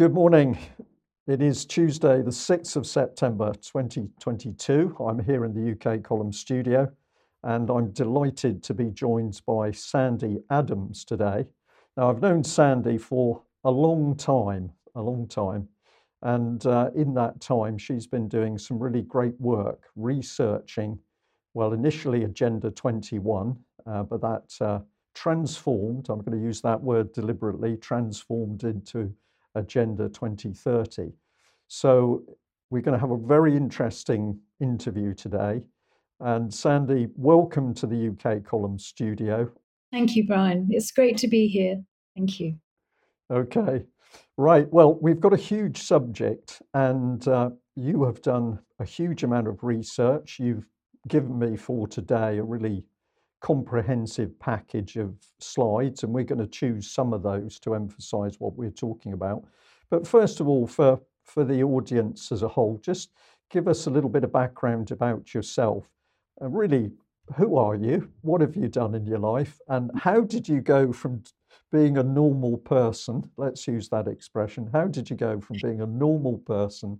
Good morning. It is Tuesday, the 6th of September 2022. I'm here in the UK Column studio and I'm delighted to be joined by Sandy Adams today. Now, I've known Sandy for a long time, a long time. And uh, in that time, she's been doing some really great work researching, well, initially Agenda 21, uh, but that uh, transformed, I'm going to use that word deliberately, transformed into Agenda 2030. So we're going to have a very interesting interview today. And Sandy, welcome to the UK Column studio. Thank you, Brian. It's great to be here. Thank you. Okay. Right. Well, we've got a huge subject, and uh, you have done a huge amount of research. You've given me for today a really comprehensive package of slides, and we're going to choose some of those to emphasize what we're talking about. But first of all, for, for the audience as a whole, just give us a little bit of background about yourself. And really, who are you? What have you done in your life? And how did you go from being a normal person? Let's use that expression. How did you go from being a normal person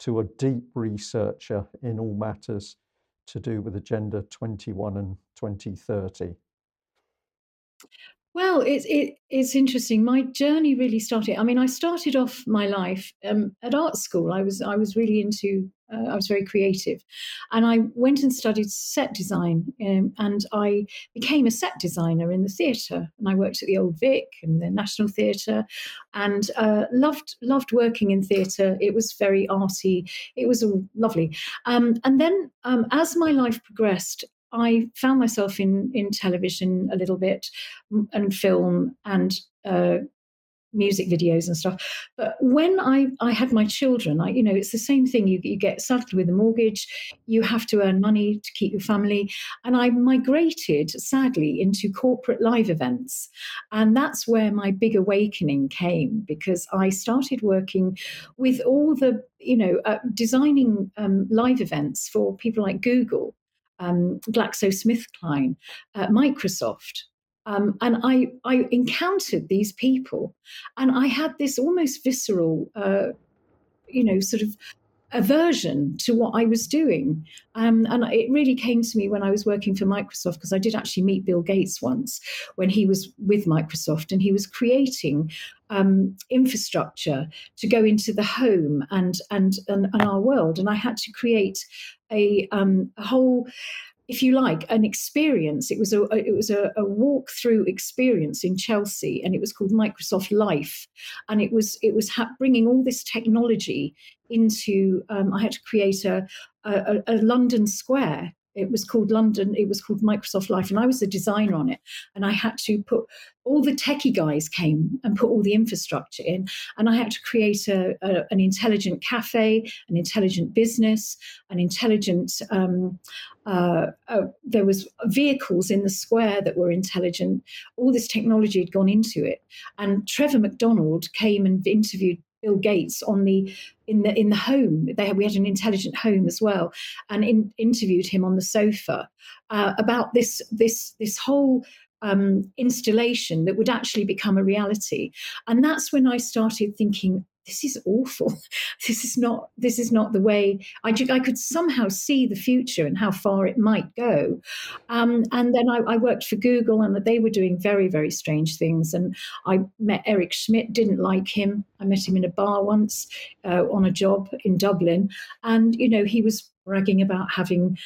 to a deep researcher in all matters to do with Agenda 21 and 2030? Well, it's it, it's interesting. My journey really started. I mean, I started off my life um, at art school. I was I was really into. Uh, I was very creative, and I went and studied set design. Um, and I became a set designer in the theatre. And I worked at the Old Vic and the National Theatre, and uh, loved loved working in theatre. It was very arty. It was lovely. Um, and then um, as my life progressed, I found myself in in television a little bit and film and uh, music videos and stuff. But when I, I had my children, I, you know, it's the same thing. You, you get saddled with a mortgage, you have to earn money to keep your family. And I migrated, sadly, into corporate live events. And that's where my big awakening came because I started working with all the, you know, uh, designing um, live events for people like Google um, GlaxoSmithKline, uh, Microsoft. Um, and I, I encountered these people, and I had this almost visceral, uh, you know, sort of aversion to what I was doing. Um, and it really came to me when I was working for Microsoft, because I did actually meet Bill Gates once when he was with Microsoft and he was creating um, infrastructure to go into the home and, and, and, and, our world. And I had to create a, um, a whole if you like, an experience. It was a it was a, a walk through experience in Chelsea, and it was called Microsoft Life, and it was it was ha- bringing all this technology into. Um, I had to create a, a, a London Square it was called London, it was called Microsoft Life, and I was the designer on it. And I had to put all the techie guys came and put all the infrastructure in. And I had to create a, a an intelligent cafe, an intelligent business, an intelligent. Um, uh, uh, there was vehicles in the square that were intelligent. All this technology had gone into it, and Trevor McDonald came and interviewed Bill Gates on the in the in the home. They had, we had an intelligent home as well, and in, interviewed him on the sofa uh, about this this this whole um, installation that would actually become a reality. And that's when I started thinking, this is awful. This is not this is not the way I, I could somehow see the future and how far it might go. Um, and then I, I, worked for Google, and they were doing very very strange things. And I met Eric Schmidt. Didn't like him. I met him in a bar once uh, on a job in Dublin, and you know he was bragging about having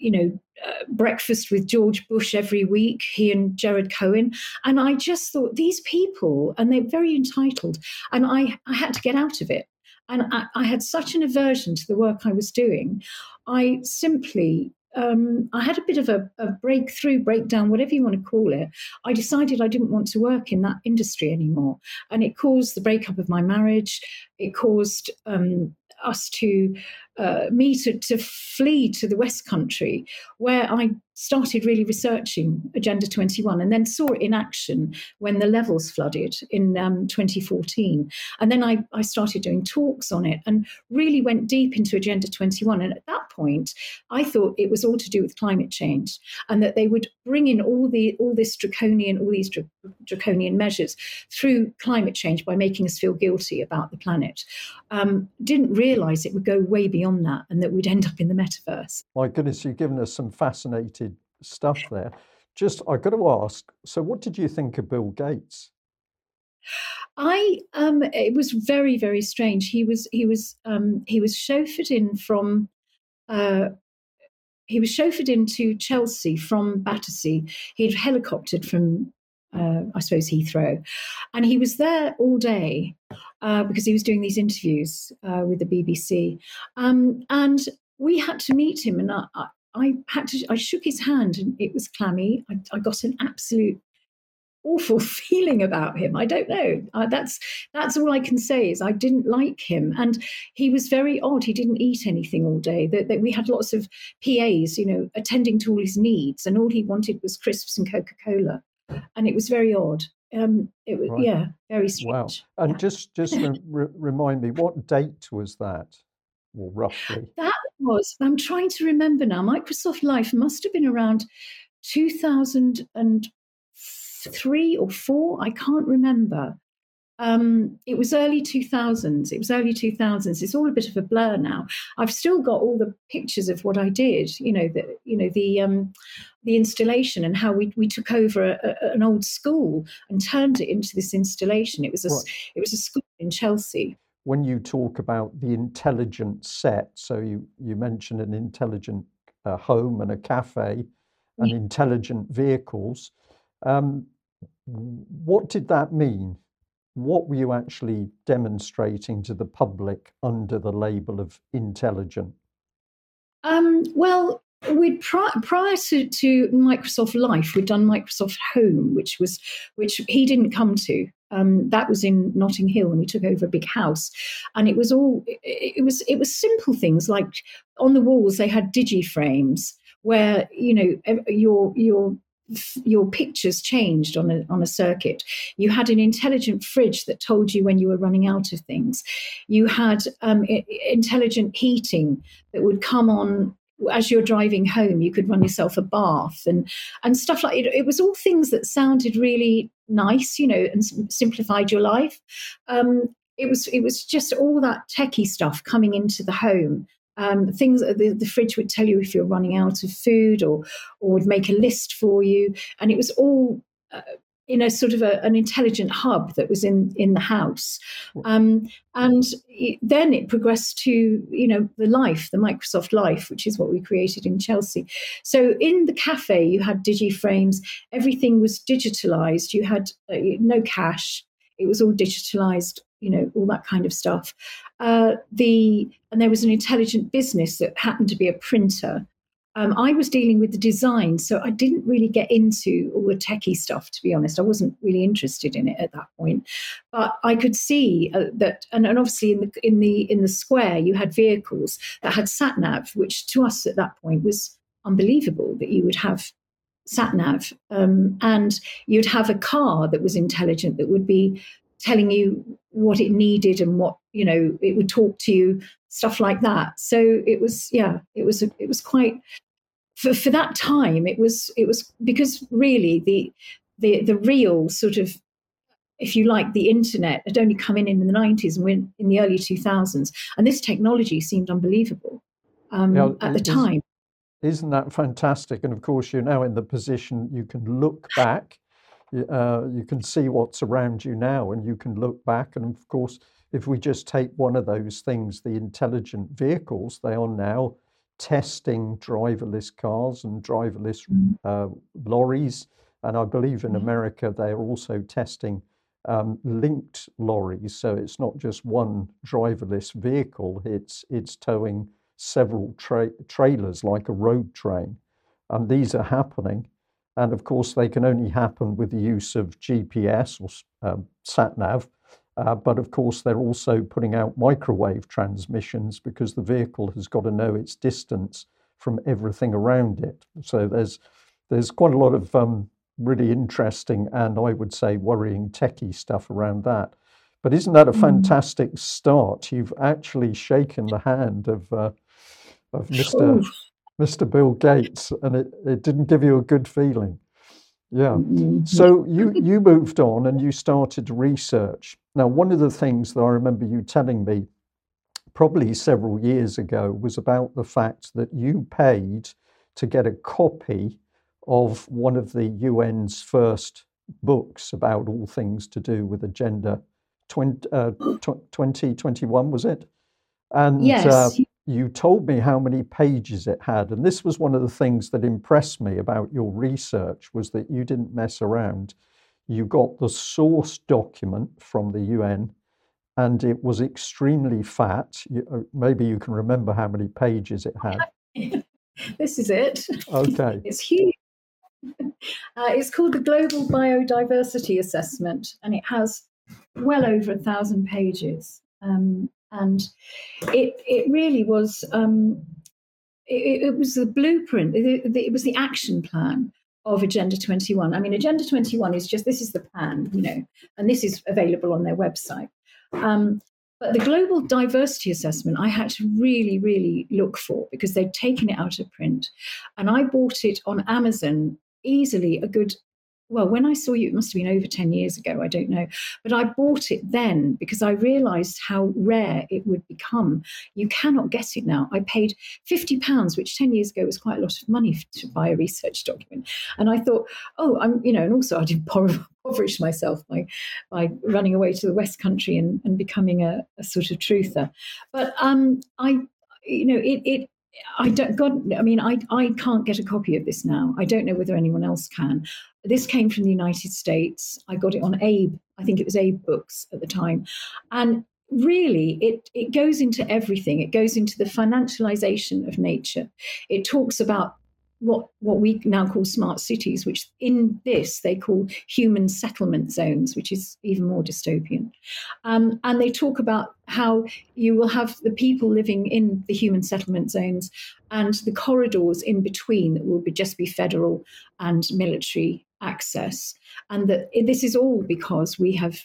you know, uh, breakfast with George Bush every week, he and Jared Cohen. And I just thought these people, and they're very entitled, and I, I had to get out of it. And I, I had such an aversion to the work I was doing. I simply um, I had a bit of a, a, breakthrough, breakdown, whatever you want to call it. I decided I didn't want to work in that industry anymore. And it caused the breakup of my marriage. It caused um, us to uh, me to, to flee to the West Country, where I started really researching Agenda 21 and then saw it in action when the levels flooded in um, 2014. And then I, I started doing talks on it and really went deep into Agenda 21. And at that point, I thought it was all to do with climate change and that they would bring in all the all this draconian, all these dr- draconian measures through climate change by making us feel guilty about the planet. Um, didn't realize it would go way beyond that and that we'd end up in the metaverse. My goodness, you've given us some fascinating stuff there. Just, I've got to ask. So, what did you think of Bill Gates? I um, it was very very strange. He was he was um, he was chauffeured in from. Uh, he was chauffeured into Chelsea from Battersea. He'd helicoptered from, uh, I suppose, Heathrow. And he was there all day uh, because he was doing these interviews uh, with the BBC. Um, and we had to meet him. And I, I had to, I shook his hand and it was clammy. I, I got an absolute awful feeling about him. I don't know. Uh, that's that's all I can say is I didn't like him, and he was very odd. He didn't eat anything all day. That, that we had lots of PAs, you know, attending to all his needs, and all he wanted was crisps and Coca Cola, and it was very odd. Um, it was right. yeah, very strange. Wow. And yeah. just just re- remind me, what date was that, or roughly? That was. I'm trying to remember now. Microsoft Life must have been around 2003 or four. I can't remember. Um, it was early 2000s. It was early 2000s. It's all a bit of a blur now. I've still got all the pictures of what I did. You know the you know the um, the installation and how we we took over a, a, an old school and turned it into this installation. It was a right. it was a school in Chelsea when you talk about the intelligent set, so you, you mentioned an intelligent uh, home and a cafe and yeah. intelligent vehicles, um, what did that mean? What were you actually demonstrating to the public under the label of intelligent? Um, well, we'd pri- prior to, to Microsoft Life, we'd done Microsoft Home, which was which he didn't come to. Um, that was in Notting Hill, and we took over a big house, and it was all it, was it was simple things like on the walls they had digi frames where you know your your your pictures changed on a on a circuit. You had an intelligent fridge that told you when you were running out of things. You had um, intelligent heating that would come on as you're driving home, you could run yourself a bath and and stuff like it. It was all things that sounded really nice, you know, and simplified your life. Um, it was it was just all that techie stuff coming into the home. Um, things the, the fridge would tell you if you're running out of food, or or would make a list for you, and it was all uh, in a sort of a, an intelligent hub that was in in the house. Um, and it, then it progressed to you know the life the microsoft life which is what we created in chelsea. So in the cafe you had digi frames everything was digitalized. You had uh, no cash it was all digitalized you know all that kind of stuff. Uh, the and there was an intelligent business that happened to be a printer um, I was dealing with the design, so I didn't really get into all the techie stuff. To be honest, I wasn't really interested in it at that point. But I could see uh, that, and, and, obviously in the in the in the square, you had vehicles that had sat nav, which to us at that point was unbelievable that you would have sat nav, um, and you'd have a car that was intelligent that would be telling you what it needed and what you know it would talk to you stuff like that. So it was yeah it was it was quite for, for that time it was it was because really the the the real sort of if you like the internet had only come in in the 90s and we're in the early 2000s and this technology seemed unbelievable um, yeah, at the time. isn't that fantastic? And of course you're now in the position you can look back uh, you can see what's around you now and you can look back and of course if we just take one of those things the intelligent vehicles they are now testing driverless cars and driverless mm. uh, lorries and i believe in mm. america they're also testing um, linked lorries so it's not just one driverless vehicle it's it's towing several tra- trailers like a road train and these are happening and of course, they can only happen with the use of GPS or um, sat nav. Uh, but of course, they're also putting out microwave transmissions because the vehicle has got to know its distance from everything around it. So there's there's quite a lot of um, really interesting and I would say worrying techie stuff around that. But isn't that a mm. fantastic start? You've actually shaken the hand of uh, of Mr. Mr. Bill Gates, and it, it didn't give you a good feeling. Yeah. So you you moved on and you started research. Now, one of the things that I remember you telling me probably several years ago was about the fact that you paid to get a copy of one of the UN's first books about all things to do with Agenda 20, uh, 2021, was it? And yes. uh, you told me how many pages it had. And this was one of the things that impressed me about your research was that you didn't mess around. You got the source document from the UN and it was extremely fat. You, uh, maybe you can remember how many pages it had. this is it. Okay. it's huge. Uh, it's called the Global Biodiversity Assessment, and it has well over a thousand pages. Um, and it it really was um, it, it, was the blueprint. It, it, was the action plan of Agenda 21. I mean, Agenda 21 is just this is the plan, you know, and this is available on their website. Um, but the global diversity assessment, I had to really, really look for because they'd taken it out of print. And I bought it on Amazon easily a good well, when I saw you, it must have been over 10 years ago, I don't know. But I bought it then because I realized how rare it would become. You cannot get it now. I paid £50, which 10 years ago was quite a lot of money to buy a research document. And I thought, oh, I'm, you know, and also I did impoverish myself by, by running away to the West Country and, and becoming a, a sort of truther. But um, I, you know, it, it I don't, God, I mean, I, I can't get a copy of this now. I don't know whether anyone else can. This came from the United States. I got it on Abe, I think it was Abe Books at the time. And really, it, it goes into everything. It goes into the financialization of nature. It talks about what what we now call smart cities, which in this they call human settlement zones, which is even more dystopian. Um, and they talk about how you will have the people living in the human settlement zones and the corridors in between that will be just be federal and military access, and that this is all because we have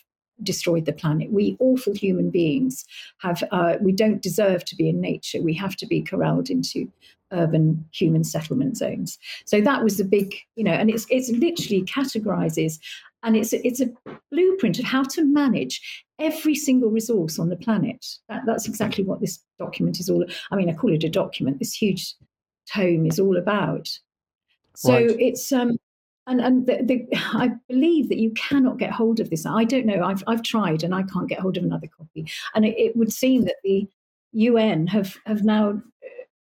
destroyed the planet. We awful human beings have uh, we don't deserve to be in nature. We have to be corralled into urban human settlement zones. So that was the big, you know, and it's it's literally categorizes and it's it's a blueprint of how to manage every single resource on the planet. That, that's exactly what this document is all. I mean, I call it a document. This huge tome is all about. So right. it's um and and the, the, I believe that you cannot get hold of this. I don't know. I've I've tried and I can't get hold of another copy. And it, it would seem that the UN have have now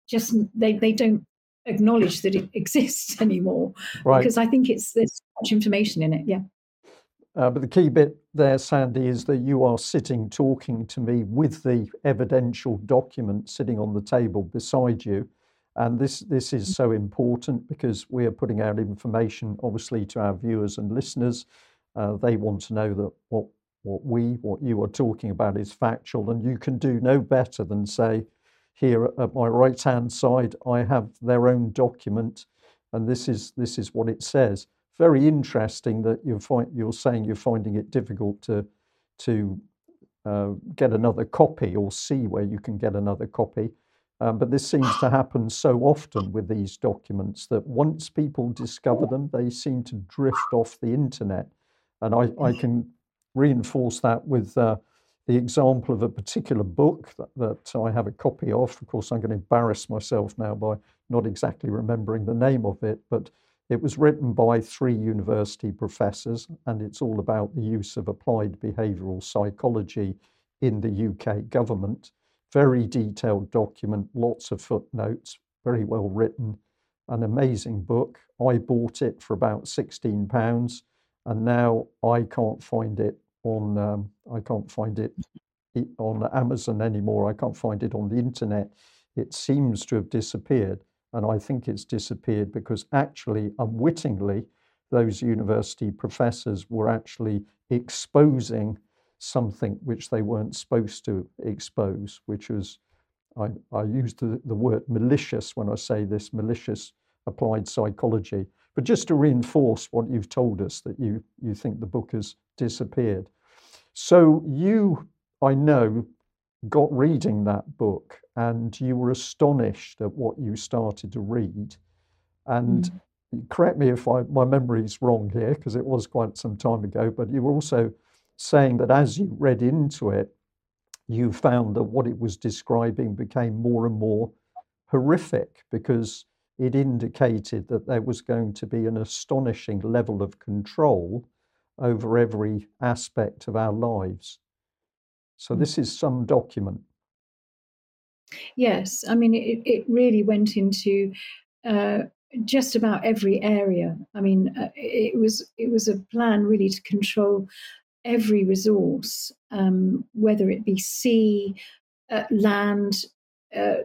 just they they don't acknowledge that it exists anymore right. because I think it's there's much information in it. Yeah. Uh, but the key bit there, Sandy, is that you are sitting talking to me with the evidential document sitting on the table beside you. And this, this is so important because we are putting out information, obviously, to our viewers and listeners. Uh, they want to know that what, what we, what you are talking about is factual. And you can do no better than say, here at my right hand side, I have their own document, and this is this is what it says. Very interesting that you find you're saying you're finding it difficult to to uh, get another copy or see where you can get another copy. Um, but this seems to happen so often with these documents that once people discover them, they seem to drift off the internet. And I, I can reinforce that with uh, the example of a particular book that, that, I have a copy of. Of course, I'm going to embarrass myself now by not exactly remembering the name of it, but it was written by three university professors, and it's all about the use of applied behavioural psychology in the UK government. Very detailed document, lots of footnotes, very well written, an amazing book. I bought it for about £16, and now I can't find it on um, I can't find it on Amazon anymore. I can't find it on the internet. It seems to have disappeared, and I think it's disappeared because actually, unwittingly, those university professors were actually exposing something which they weren't supposed to expose, which was, I, I use the, the word malicious when I say this, malicious applied psychology. But just to reinforce what you've told us, that you, you think the book has disappeared. So you, I know, got reading that book and you were astonished at what you started to read. And mm. correct me if I, my memory is wrong here, because it was quite some time ago, but you were also saying that as you read into it, you found that what it was describing became more and more horrific because it indicated that there was going to be an astonishing level of control over every aspect of our lives. So, mm. this is some document. Yes, I mean, it, it really went into uh, just about every area. I mean, uh, it was it was a plan really to control every resource, um, whether it be sea, uh, land, uh,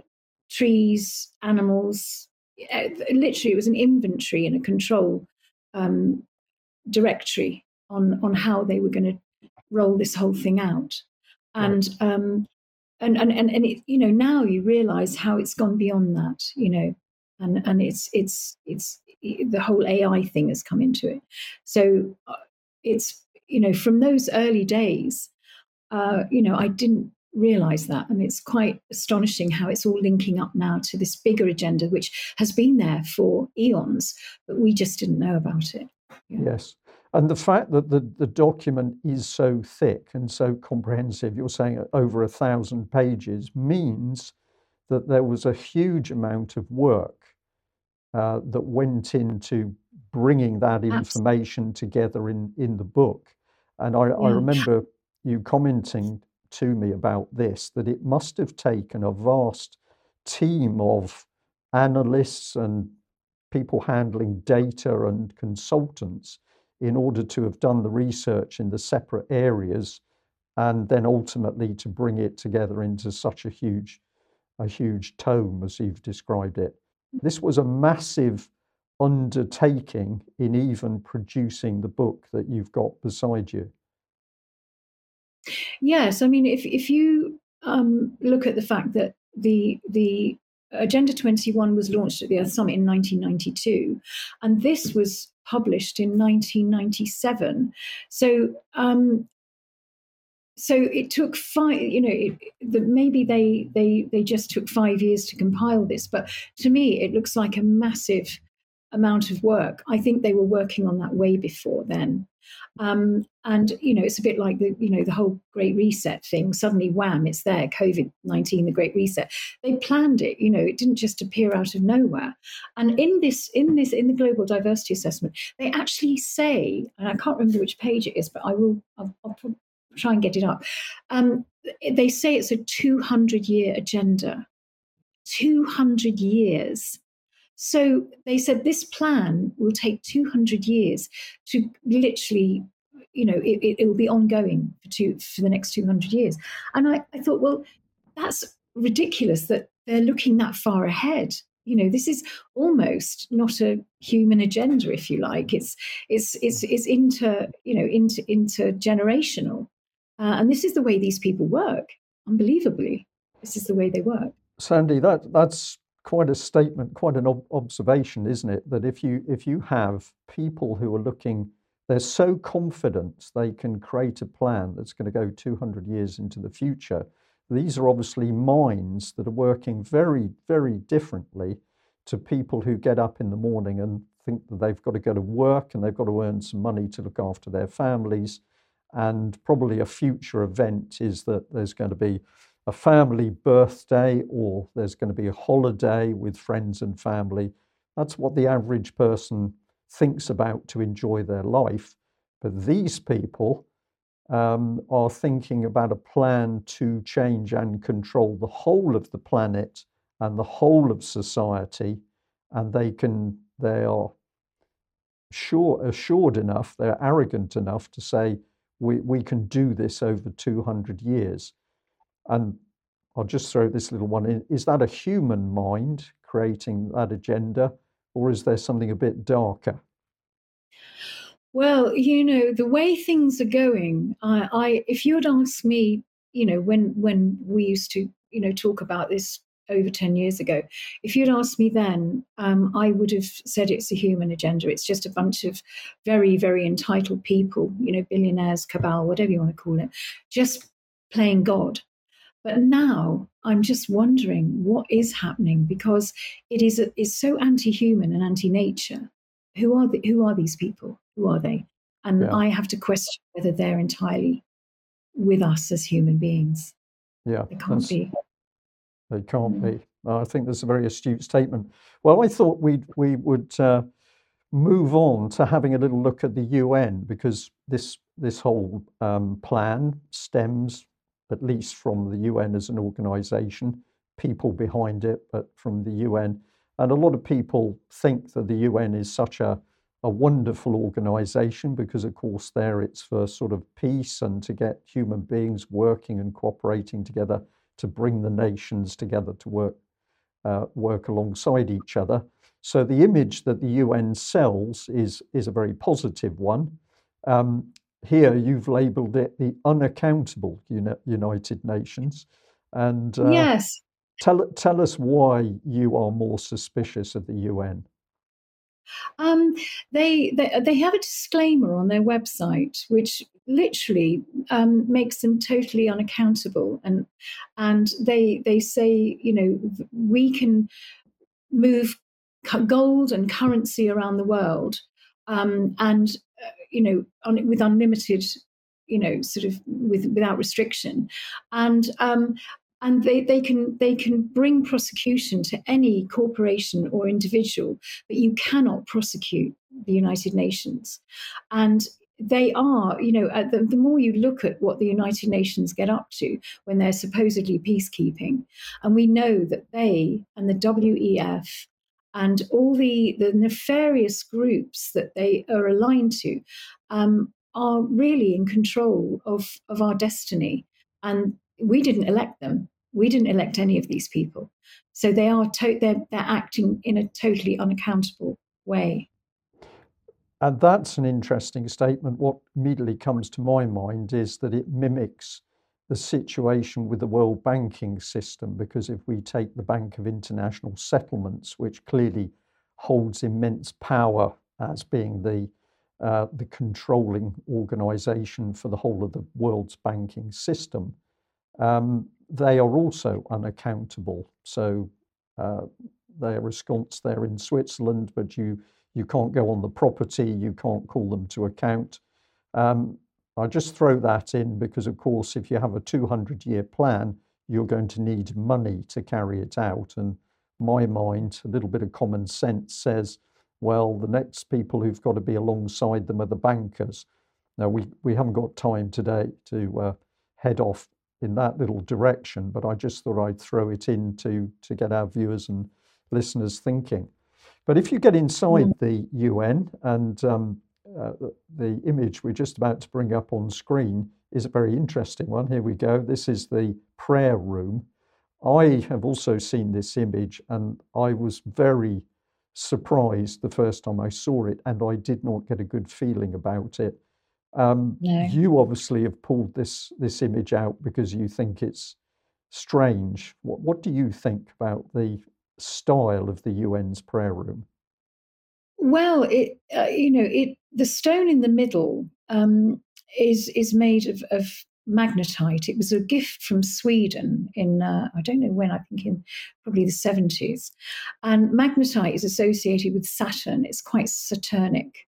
trees, animals. Uh, literally, it was an inventory and a control um, directory on on how they were going to roll this whole thing out. And um, and and and, and it, you know now you realize how it's gone beyond that you know and and it's it's it's the whole ai thing has come into it. So uh, it's you know from those early days uh, you know i didn't realize that. And it's quite astonishing how it's all linking up now to this bigger agenda which has been there for eons but we just didn't know about it. Yeah. yes and the fact that the, the document is so thick and so comprehensive, you're saying over a thousand pages, means that there was a huge amount of work uh, that went into bringing that information together in, in the book. And I. I remember you commenting to me about this that it must have taken a vast team of analysts and people handling data and consultants in order to have done the research in the separate areas and then ultimately to bring it together into such a huge a huge tome as you've described it. This was a massive undertaking in even producing the book that you've got beside you. Yes i mean if if you um, look at the fact that the the Agenda 21 was launched at the Earth Summit in 1992, and this was published in 1997. So, um, so it took five. You know, it, the, maybe they they they just took five years to compile this, but to me, it looks like a massive amount of work. I think they were working on that way before then. Um, and you know, it's a bit like the you know the whole Great Reset thing. Suddenly, wham! It's there. COVID nineteen, the Great Reset. They planned it. You know, it didn't just appear out of nowhere. And in this, in this, in the Global Diversity Assessment, they actually say, and I can't remember which page it is, but I will. I'll, I'll try and get it up. Um, they say it's a two hundred year agenda. Two hundred years so they said this plan will take 200 years to literally, you know, it, it, it will be ongoing for, two, for the next 200 years. And I, I thought, well, that's ridiculous that they're looking that far ahead. You know this is almost not a human agenda if you like. It's it's it's it's inter you know inter intergenerational. Uh, and this is the way these people work unbelievably. This is the way they work. Sandy that that's quite a statement, quite an ob- observation, isn't it? That if you if you have people who are looking, they're so confident they can create a plan that's going to go 200 years into the future. These are obviously minds that are working very, very differently to people who get up in the morning and think that they've got to go to work and they've got to earn some money to look after their families. And probably a future event is that there's going to be a family birthday or there's going to be a holiday with friends and family. That's what the average person thinks about to enjoy their life. But these people um, are thinking about a plan to change and control the whole of the planet and the whole of society. And they can, they are sure, assured enough, they're arrogant enough to say, we, we can do this over 200 years. And I'll just throw this little one in. Is that a human mind creating that agenda, or is there something a bit darker? Well, you know, the way things are going, I, I if you had asked me, you know, when when we used to, you know, talk about this over 10 years ago. If you'd asked me then, um, I would have said it's a human agenda. It's just a bunch of very, very entitled people, you know, billionaires, cabal, whatever you want to call it, just playing God. But now I'm just wondering what is happening because it is, is so anti human and anti nature. Who are, the, who are these people? Who are they? And yeah. I have to question whether they're entirely with us as human beings. Yeah, they can't be. They can't be. I think that's a very astute statement. Well, I thought we'd we would uh, move on to having a little look at the UN because this this whole um, plan stems at least from the UN as an organisation, people behind it, but from the UN. And a lot of people think that the UN is such a a wonderful organization because, of course, there it's for sort of peace and to get human beings working and cooperating together to bring the nations together to work uh, work alongside each other. So the image that the UN sells is is a very positive one. Um, here you've labelled it the unaccountable United Nations, and uh, yes, tell tell us why you are more suspicious of the UN. Um, they, they they have a disclaimer on their website, which literally um, makes them totally unaccountable, and and they they say you know we can move gold and currency around the world, um, and uh, you know with unlimited you know sort of with without restriction and um, and they, they can they can bring prosecution to any corporation or individual, but you cannot prosecute the United Nations. And they are, you know, the, the, more you look at what the United Nations get up to when they're supposedly peacekeeping, and we know that they and the WEF and all the, the nefarious groups that they are aligned to um, are really in control of, of our destiny. And we didn't elect them. We didn't elect any of these people. So they are to- they're, they're acting in a totally unaccountable way. And that's an interesting statement. What immediately comes to my mind is that it mimics the situation with the world banking system, because if we take the Bank of International Settlements, which clearly holds immense power as being the uh, the controlling organization for the whole of the world's banking system, um, they are also unaccountable. So uh, they are ensconced there in Switzerland, but you you can't go on the property, you can't call them to account. Um, I just throw that in because, of course, if you have a 200 year plan, you're going to need money to carry it out. And my mind, a little bit of common sense says, well, the next people who've got to be alongside them are the bankers. Now, we, we haven't got time today to uh, head off in that little direction, but I just thought I'd throw it in to, to get our viewers and listeners thinking. But if you get inside mm. the UN, and um, uh, the image we're just about to bring up on screen is a very interesting one. Here we go. This is the prayer room. I have also seen this image, and I was very surprised the first time I saw it, and I did not get a good feeling about it. Um, no. You obviously have pulled this this image out because you think it's strange. What what do you think about the style of the UN's prayer room? Well, it uh, you know it the stone in the middle um, is is made of, of magnetite. It was a gift from Sweden in uh, I don't know when. I think in probably the seventies. And magnetite is associated with Saturn. It's quite Saturnic.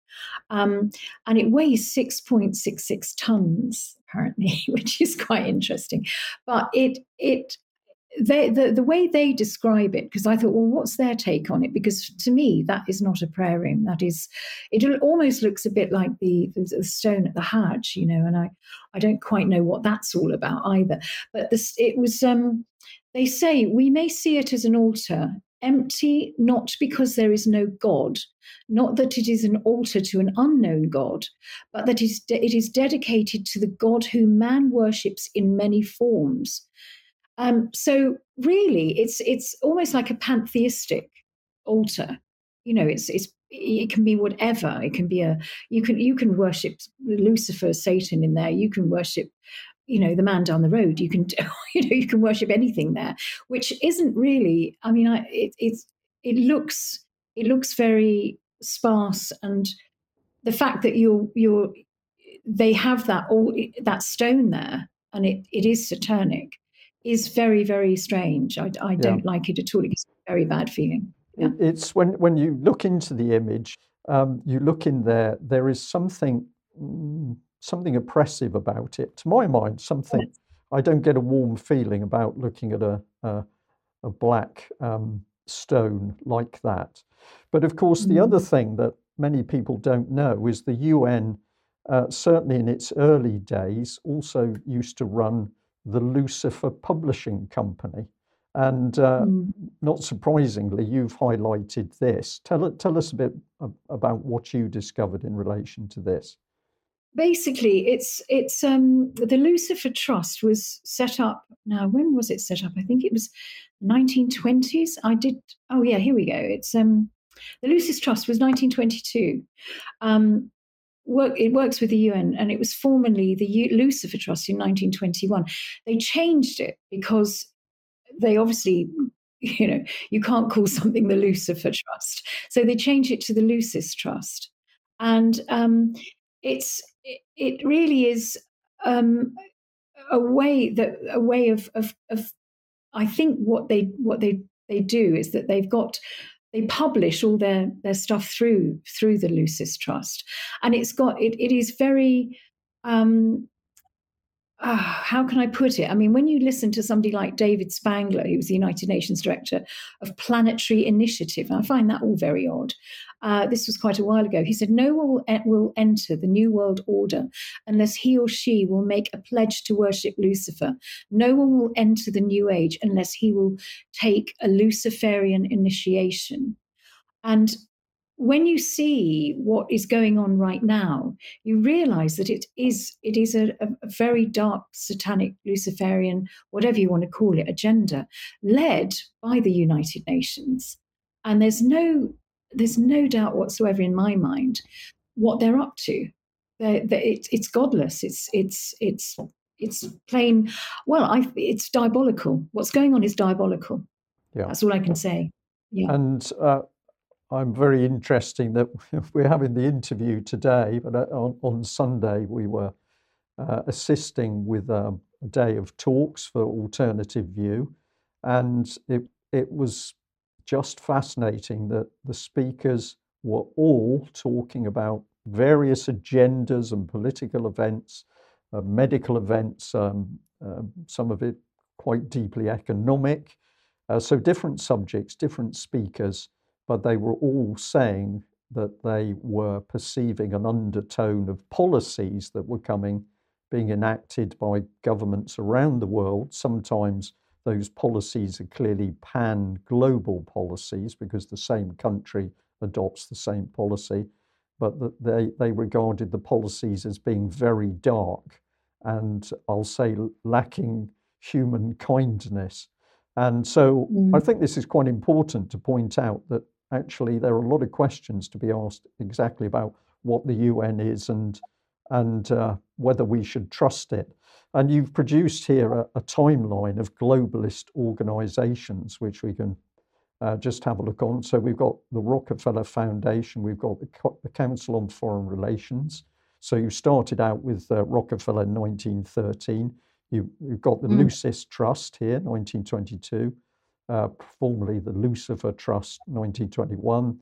Um, and it weighs 6.66 tons apparently, which is quite interesting. But it it they, the, the way they describe it, because I thought, well, what's their take on it? Because to me, that is not a prayer room. That is, it almost looks a bit like the, the stone at the Hajj, you know, and I, I don't quite know what that's all about either. But this, it was, um, they say we may see it as an altar empty not because there is no God, not that it is an altar to an unknown God, but that it is dedicated to the God whom man worships in many forms. Um, so really, it's it's almost like a pantheistic altar. You know, it's it's it can be whatever. It can be a you can you can worship Lucifer, Satan in there. You can worship you know the man down the road you can you know you can worship anything there which isn't really i mean i it, it's it looks it looks very sparse and the fact that you're you're they have that all that stone there and it, it is satanic is very very strange i, I don't yeah. like it at all it's a very bad feeling yeah. it's when when you look into the image um, you look in there there is something mm, something oppressive about it. To my mind, something I don't get a warm feeling about looking at a a, a black um, stone like that. But of course, the other mm. thing that many people don't know is the UN, uh, certainly in its early days, also used to run the Lucifer Publishing Company. And uh, mm. not surprisingly, you've highlighted this. Tell, tell us a bit about what you discovered in relation to this basically it's it's um the lucifer trust was set up now when was it set up i think it was 1920s i did oh yeah here we go it's um the lucifer trust was 1922 um work it works with the un and it was formerly the U, lucifer trust in 1921 they changed it because they obviously you know you can't call something the lucifer trust. So they changed it to the lucis trust. And um, it's it, really is um, a way that a way of, of, of I think what they what they they do is that they've got they publish all their their stuff through through the Lucis Trust, and it's got it it is very um, uh, how can I put it? I mean, when you listen to somebody like David Spangler, who was the United Nations Director of Planetary Initiative, I find that all very odd. Uh, this was quite a while ago. He said, No one will, will enter the New World Order unless he or she will make a pledge to worship Lucifer. No one will enter the New Age unless he will take a Luciferian initiation. And when you see what is going on right now, you realize that it is it is a, a, very dark satanic Luciferian, whatever you want to call it, agenda led by the United Nations. And there's no there's no doubt whatsoever in my mind what they're up to. They're, they're, it, it's godless. It's it's it's it's plain. Well, I it's diabolical. What's going on is diabolical. Yeah, that's all I can say. Yeah. And uh, I'm very interesting that we're having the interview today, but uh, on, on Sunday we were uh, assisting with a, a, day of talks for Alternative View, and it it was just fascinating that the speakers were all talking about various agendas and political events, uh, medical events, um, uh, some of it quite deeply economic. Uh, so different subjects, different speakers but they were all saying that they were perceiving an undertone of policies that were coming, being enacted by governments around the world. Sometimes those policies are clearly pan global policies because the same country adopts the same policy, but that they, they regarded the policies as being very dark and I'll say lacking human kindness. And so mm. I think this is quite important to point out that actually there are a lot of questions to be asked exactly about what the UN is and and uh, whether we should trust it. And you've produced here a, a timeline of globalist organizations, which we can uh, just have a look on. So we've got the Rockefeller Foundation, we've got the, the Council on Foreign Relations. So you started out with uh, Rockefeller in 1913. You, have got the mm. Lucis Trust here, 1922 uh, formerly the Lucifer Trust, 1921,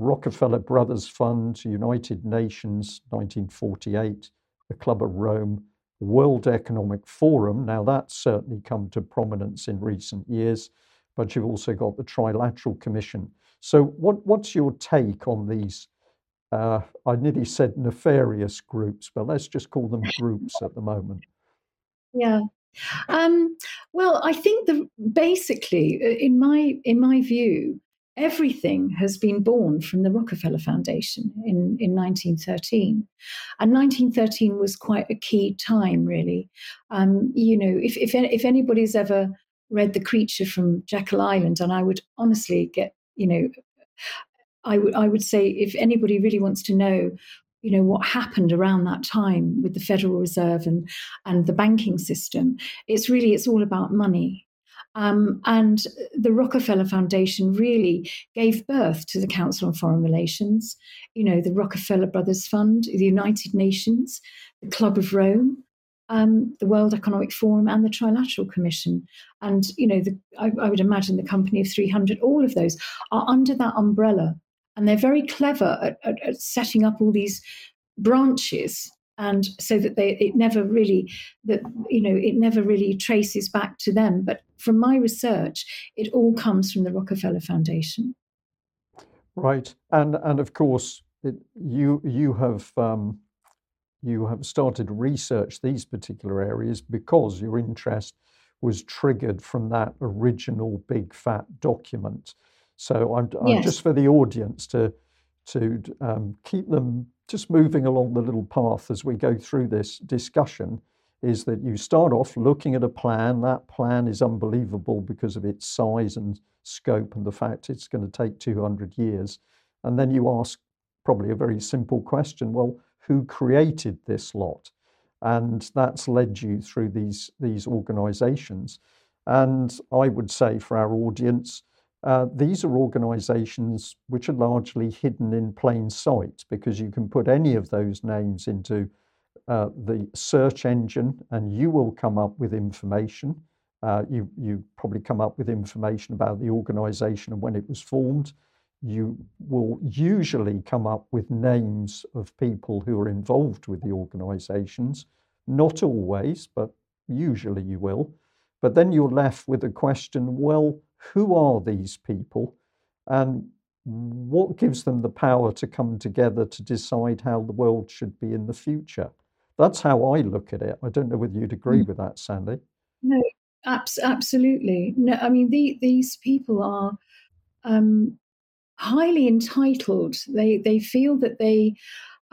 Rockefeller Brothers Fund, United Nations, 1948, the Club of Rome, World Economic Forum. Now, that's certainly come to prominence in recent years, but you've also got the Trilateral Commission. So, what, what's your take on these? Uh, I nearly said nefarious groups, but let's just call them groups at the moment. Yeah. Um, well, I think the basically, uh, in my in my view, everything has been born from the Rockefeller Foundation in, in 1913. And 1913 was quite a key time, really. Um, you know, if, if, if anybody's ever read The Creature from Jekyll Island, and I would honestly get, you know, I would I would say if anybody really wants to know, you know what happened around that time with the Federal Reserve and and the banking system, it's really it's all about money. Um, and the Rockefeller Foundation really gave birth to the Council on Foreign Relations, you know, the Rockefeller Brothers Fund, the United Nations, the Club of Rome, um, the World Economic Forum, and the Trilateral Commission. And, you know, the, I, I would imagine the Company of 300, all of those are under that umbrella. And they're very clever at, at, at setting up all these branches and so that they it never really that you know it never really traces back to them. But from my research it all comes from the rockefeller foundation. Right. And and of course it, you you have um, you have started to research these particular areas because your interest was triggered from that original big fat document. So i'm, I'm just for the audience to to um, keep them just moving along the little path as we go through this discussion is that you start off looking at a plan. That plan is unbelievable because of its size and scope and the fact it's going to take 200 years. And then you ask probably a very simple question well, who created this lot? And that's led you through these, these organizations. And I would say for our audience, uh, these are organizations which are largely hidden in plain sight because you can put any of those names into uh, the search engine and you will come up with information. Uh, you, you probably come up with information about the organization and when it was formed. You will usually come up with names of people who are involved with the organizations. Not always, but usually you will. But then you're left with a question well, who are these people and what gives them the power to come together to decide how the world should be in the future? That's how I look at it. I don't know whether you'd agree mm. with that, Sandy. No, abs- absolutely. No, I mean, the, these people are um, highly entitled. They they feel that they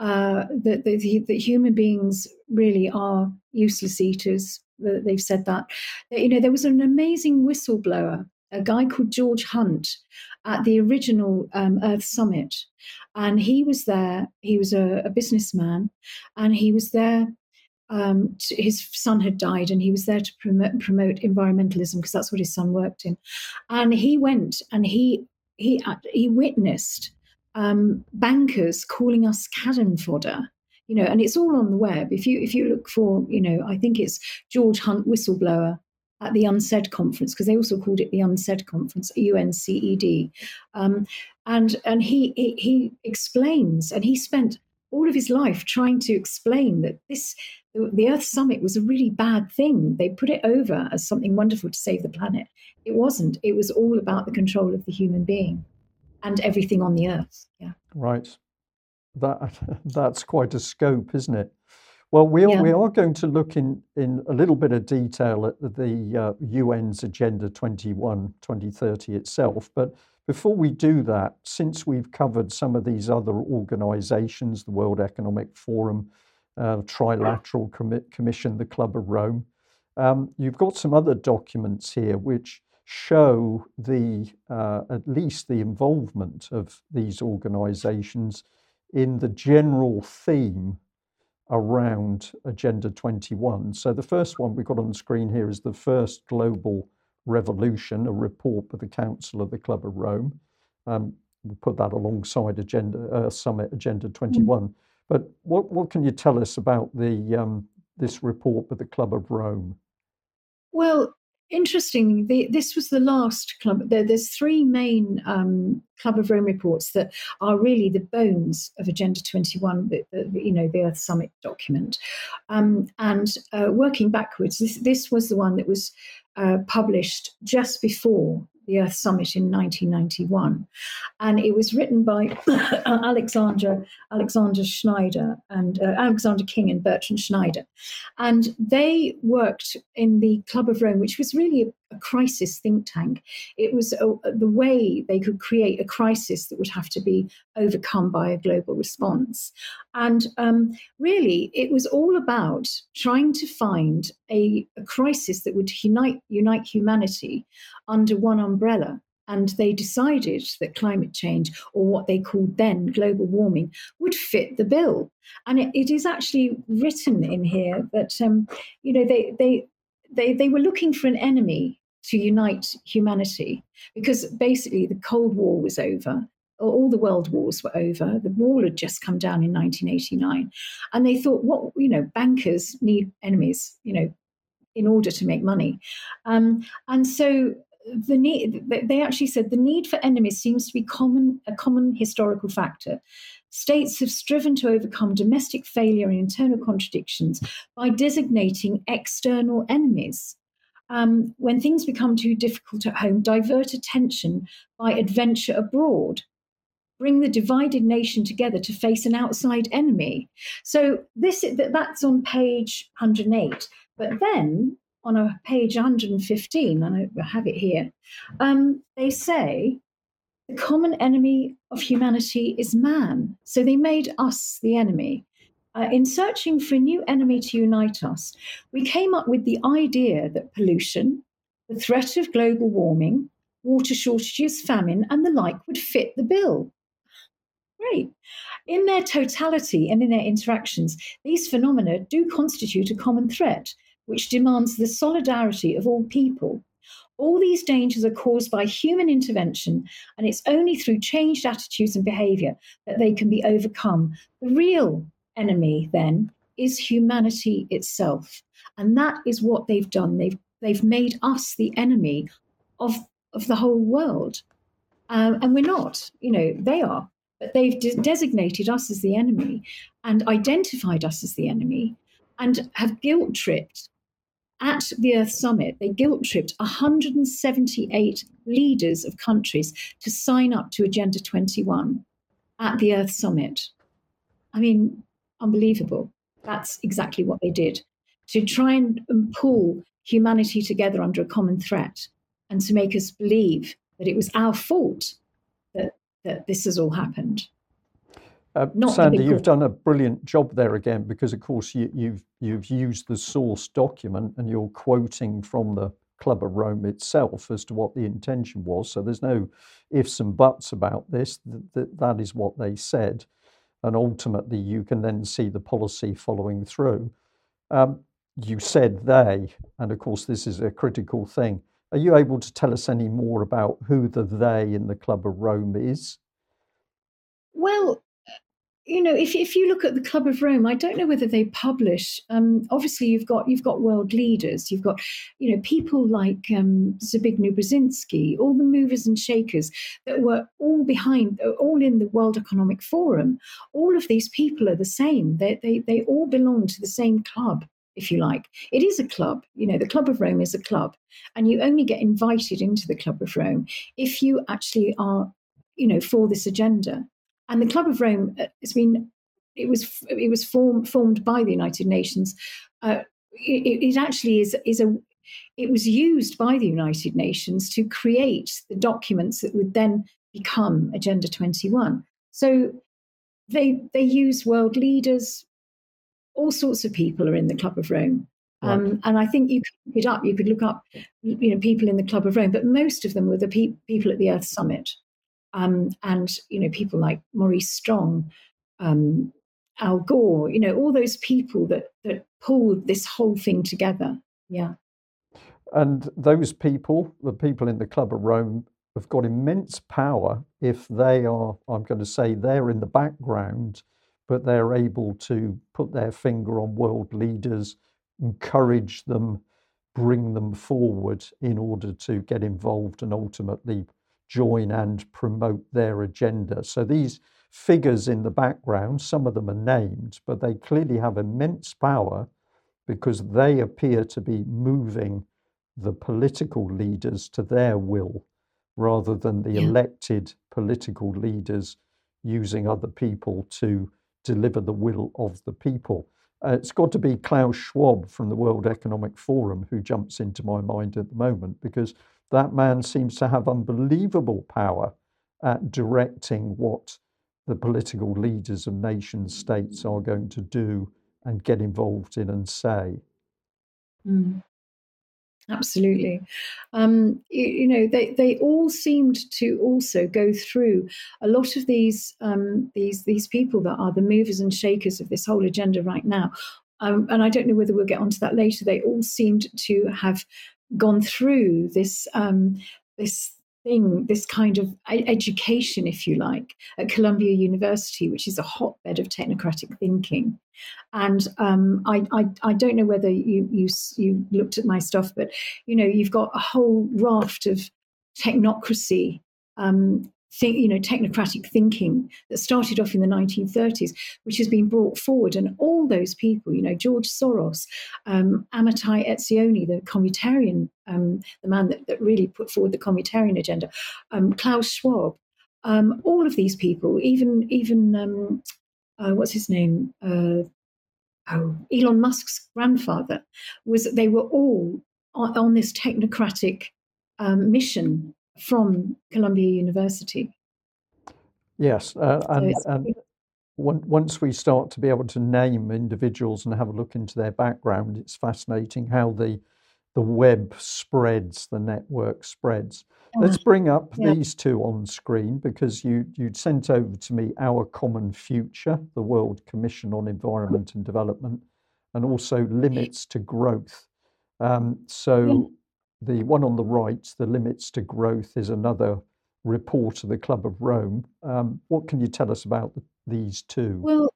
uh, that, that, that human beings really are useless eaters. They've said that. You know, there was an amazing whistleblower a guy called George Hunt at the original um, Earth Summit. And he was there, he was a, a businessman, and he was there. Um, to, his son had died, and he was there to promote, promote environmentalism because that's what his son worked in. And he went and he he he witnessed um, bankers calling us cannon fodder you know and it's all on the web if you if you look for you know i think it's george hunt whistleblower at the UNCED conference because they also called it the UNCED conference, UNCED, um, and and he, he he explains, and he spent all of his life trying to explain that this the Earth Summit was a really bad thing. They put it over as something wonderful to save the planet. It wasn't. It was all about the control of the human being and everything on the Earth. Yeah. Right. That that's quite a scope, isn't it? Well, we are, yeah. we are going to look in, in a little bit of detail at the, the uh, UN's Agenda 21 2030 itself. But before we do that, since we've covered some of these other organizations, the World Economic Forum, uh, Trilateral Com- Commission, the Club of Rome, um, you've got some other documents here which show the uh, at least the involvement of these organizations in the general theme around Agenda 21. So the first one we've got on the screen here is the first global revolution, a report by the Council of the Club of Rome. Um, we'll put that alongside Agenda uh, Summit Agenda 21. Mm. But what, what can you tell us about the um, this report by the Club of Rome? Well, interesting. The, this was the last club. There, there's three main um, Club of Rome reports that are really the bones of Agenda 21, the, the you know, the Earth Summit document. Um, and uh, working backwards, this, this was the one that was uh, published just before the Earth Summit in 1991, and it was written by Alexander Alexander Schneider and uh, Alexander King and Bertrand Schneider, and they worked in the Club of Rome, which was really a, crisis think tank. It was a, the way they could create a crisis that would have to be overcome by a global response, and um, really it was all about trying to find a, a crisis that would unite unite humanity under one umbrella. And they decided that climate change, or what they called then global warming, would fit the bill. And it, it is actually written in here that, um, you know, they, they, they, they were looking for an enemy to unite humanity because basically the Cold War was over. All the world wars were over. The wall had just come down in 1989. And they thought, what, you know, bankers need enemies, you know, in order to make money. Um, and so the need, they actually said the need for enemies seems to be common, a common historical factor. States have striven to overcome domestic failure and internal contradictions by designating external enemies. Um, when things become too difficult at home, divert attention by adventure abroad. Bring the divided nation together to face an outside enemy. So this that's on page 108. But then on a page 115, and I have it here, um, they say the common enemy of humanity is man. So they made us the enemy. Uh, in searching for a new enemy to unite us, we came up with the idea that pollution, the threat of global warming, water shortages, famine, and the like would fit the bill. Great. In their totality and in their interactions, these phenomena do constitute a common threat which demands the solidarity of all people. All these dangers are caused by human intervention, and it's only through changed attitudes and behavior that they can be overcome. The real enemy, then, is humanity itself. And that is what they've done. They've, they've made us the enemy of, of the whole world. Um, and we're not, you know, they are. But they've de- designated us as the enemy and identified us as the enemy and have guilt tripped at the Earth Summit, they guilt tripped 178 leaders of countries to sign up to Agenda 21 at the Earth Summit. I mean, unbelievable. That's exactly what they did to try and, and pull humanity together under a common threat and to make us believe that it was our fault that, that this has all happened. Uh, Sandy, you've done a brilliant job there again because, of course, you, you've you've used the source document and you're quoting from the Club of Rome itself as to what the intention was. So there's no ifs and buts about this. That that is what they said, and ultimately you can then see the policy following through. Um, you said they, and of course this is a critical thing. Are you able to tell us any more about who the they in the Club of Rome is? Well, you know, if if you look at the Club of Rome, I don't know whether they publish. Um, obviously, you've got you've got world leaders, you've got you know people like um, Zbigniew Brzezinski, all the movers and shakers that were all behind, all in the World Economic Forum. All of these people are the same. They they they all belong to the same club if you like. It is a club. You know, the Club of Rome is a club, and you only get invited into the Club of Rome if you actually are, you know, for this agenda. And the Club of Rome uh, has been it was it was formed formed by the United Nations. Uh, it, it, actually is is a it was used by the United Nations to create the documents that would then become Agenda 21. So they they use world leaders, all sorts of people are in the Club of Rome. Right. Um, and I think you could look it up. You could look up, you know, people in the Club of Rome, but most of them were the pe- people at the Earth Summit um, and you know people like Maurice Strong, um, Al Gore, you know all those people that that pulled this whole thing together. Yeah. And those people, the people in the Club of Rome, have got immense power if they are, I'm going to say, they're in the background, but they're able to put their finger on world leaders, encourage them, bring them forward in order to get involved and ultimately join and promote their agenda. So these figures in the background, some of them are named, but they clearly have immense power because they appear to be moving the political leaders to their will rather than the yeah. elected political leaders using other people to deliver the will of the people. Uh, it's got to be Klaus Schwab from the World Economic Forum who jumps into my mind at the moment because that man seems to have unbelievable power at directing what the political leaders of nation states are going to do and get involved in and say. Mm. Absolutely. Um, you, you, know, they, they all seemed to also go through a lot of these um, these these people that are the movers and shakers of this whole agenda right now. Um, and I don't know whether we'll get onto that later. They all seemed to have gone through this um, this thing, this kind of education, if you like, at Columbia University, which is a hotbed of technocratic thinking. And um, I, I, I, don't know whether you, you, you looked at my stuff, but you know, you've got a whole raft of technocracy um, think, you know, technocratic thinking that started off in the 1930s, which has been brought forward. And all those people, you know, George Soros, um, Amitai Etzioni, the communitarian, um, the man that, that, really put forward the communitarian agenda, um, Klaus Schwab, um, all of these people, even even um, uh, what's his name? Uh, oh, Elon Musk's grandfather was. They were all on, on this technocratic um, mission from Columbia University. Yes, uh, and, so and once we start to be able to name individuals and have a look into their background, it's fascinating how the the web spreads, the network spreads. Let's bring up yeah. these two on screen because you you'd sent over to me our common future, the World Commission on Environment and Development, and also limits to growth. Um, so the one on the right, the limits to growth, is another report of the Club of Rome. Um, what can you tell us about these two? Well,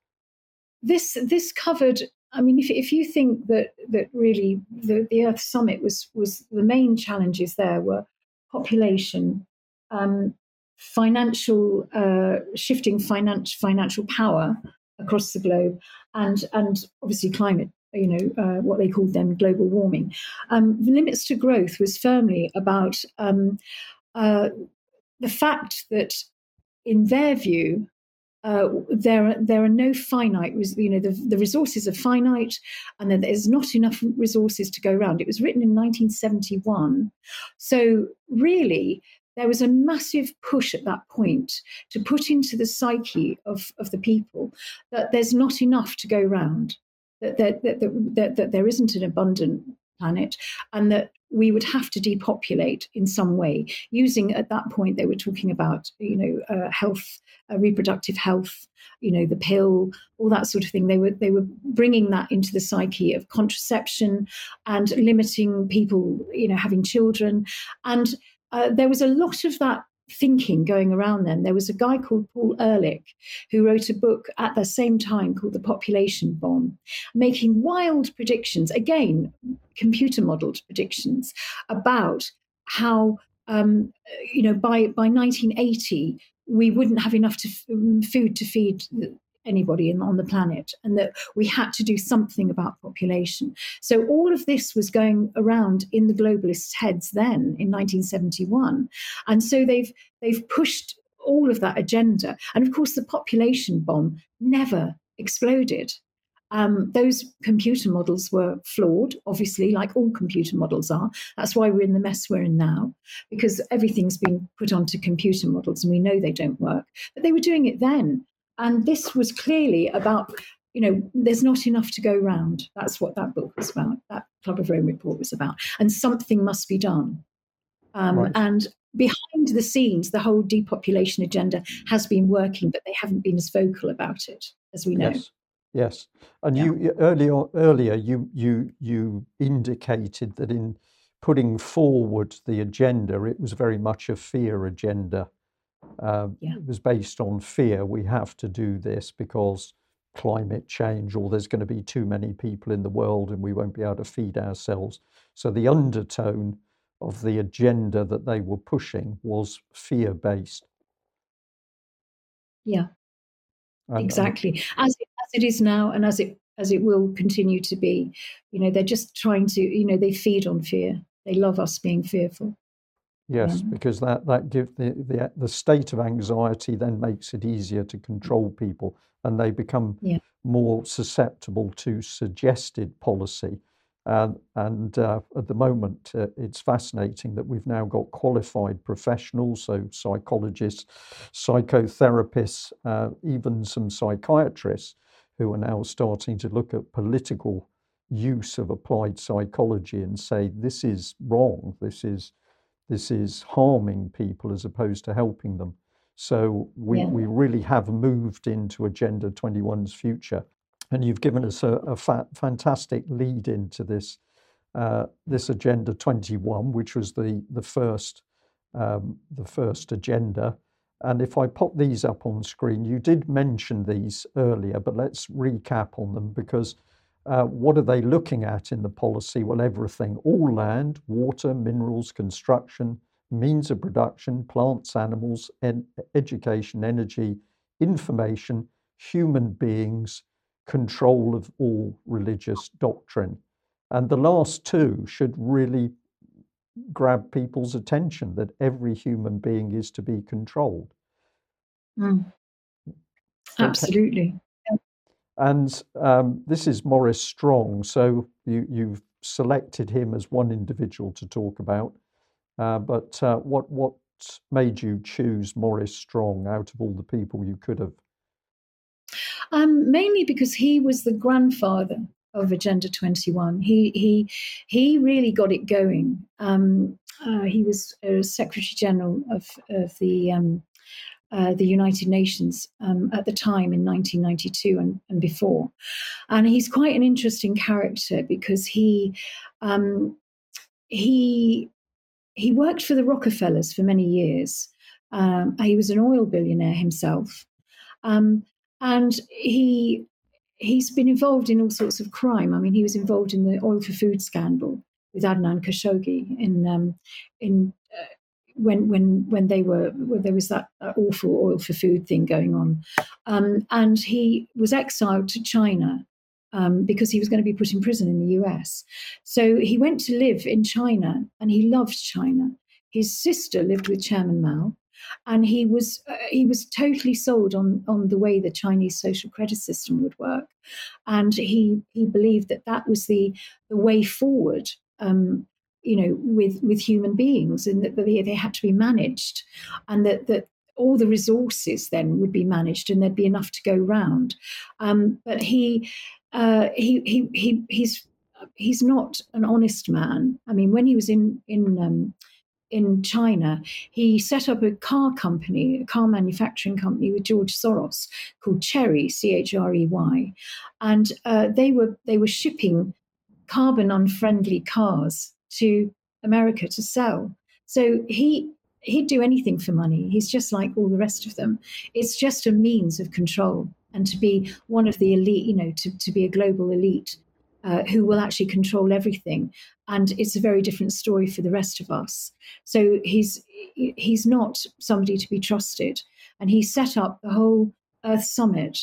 this this covered. I mean, if if you think that that really the, the Earth Summit was was the main challenges there were population, um, financial uh, shifting financial financial power across the globe, and and obviously climate you know, uh, what they called then global warming. Um, the limits to growth was firmly about um, uh, the fact that, in their view, uh, there, there are no finite, you know, the, the resources are finite and then there's not enough resources to go around. It was written in 1971. So, really, there was a massive push at that point to put into the psyche of, of the people that there's not enough to go around that, that, that, that, there isn't an abundant planet and that we would have to depopulate in some way. Using at that point they were talking about you know uh, health uh, reproductive health you know the pill all that sort of thing. They were they were bringing that into the psyche of contraception and limiting people you know having children. And uh, there was a lot of that thinking going around then. There was a guy called Paul Ehrlich who wrote a book at the same time called The Population Bomb, making wild predictions, again, computer modeled predictions about how, um, you know, by, by 1980, we wouldn't have enough to, food to feed anybody in, on the planet and that we had to do something about population. So all of this was going around in the globalists' heads then in 1971. And so they've they've pushed all of that agenda. And of course the population bomb never exploded. Um, those computer models were flawed, obviously, like all computer models are. That's why we're in the mess we're in now, because everything's been put onto computer models and we know they don't work. But they were doing it then. And this was clearly about, you know, there's not enough to go round. That's what that book was about. That Club of Rome report was about. And something must be done. Um, right. And behind the scenes, the whole depopulation agenda has been working, but they haven't been as vocal about it as we know. Yes. Yes, and yeah. you earlier earlier you you you indicated that in putting forward the agenda, it was very much a fear agenda. Uh, yeah. It was based on fear. We have to do this because climate change, or there's going to be too many people in the world and we won't be able to feed ourselves. So the undertone of the agenda that they were pushing was fear based. Yeah, and, exactly. as, it, as it is now, and as it as it will continue to be, you know, they're just trying to, you know, they feed on fear. They love us being fearful. Yes, because that that give the, the the state of anxiety then makes it easier to control people, and they become yeah. more susceptible to suggested policy. And and uh, at the moment, uh, it's fascinating that we've now got qualified professionals, so psychologists, psychotherapists, uh, even some psychiatrists, who are now starting to look at political use of applied psychology and say this is wrong, this is this is harming people as opposed to helping them. So we, yeah. we really have moved into Agenda 21's future. And you've given us a, a fa- fantastic lead into this uh, this Agenda 21, which was the the first um, the first agenda. And if I pop these up on screen, you did mention these earlier, but let's recap on them because uh, what are they looking at in the policy? Well, everything all land, water, minerals, construction, means of production, plants, animals, en- education, energy, information, human beings, control of all religious doctrine. And the last two should really grab people's attention that every human being is to be controlled. Mm. Absolutely. And um, this is Maurice Strong. So you, you've selected him as one individual to talk about. Uh, but uh, what what made you choose Maurice Strong out of all the people you could have? Um, mainly because he was the grandfather of Agenda 21. He he he really got it going. Um, uh, he was a Secretary General of of the um, uh, the United Nations um, at the time in 1992 and, and, before, and he's quite an interesting character because he um, he he worked for the Rockefellers for many years. Um, he was an oil billionaire himself, um, and he he's been involved in all sorts of crime. I mean, he was involved in the oil for food scandal with Adnan Khashoggi in um, in when when when they were when there was that awful oil for food thing going on, um, and he was exiled to China. Um, because he was going to be put in prison in the US. So he went to live in China and he loved China. His sister lived with Chairman Mao and he was uh, he was totally sold on on the way the Chinese social credit system would work, and he he believed that that was the the way forward. Um, you know, with with human beings, and that they, they had to be managed, and that that all the resources then would be managed, and there'd be enough to go round. Um, but he uh, he he he he's he's not an honest man. I mean, when he was in in um, in China, he set up a car company, a car manufacturing company with George Soros called Chery, C H R E Y, and uh, they were they were shipping carbon unfriendly cars to America to sell. So he he'd do anything for money. He's just like all the rest of them. It's just a means of control and to be one of the elite, you know, to, to be a global elite uh, who will actually control everything. And it's a very different story for the rest of us. So he's he's not somebody to be trusted. And he set up the whole Earth Summit.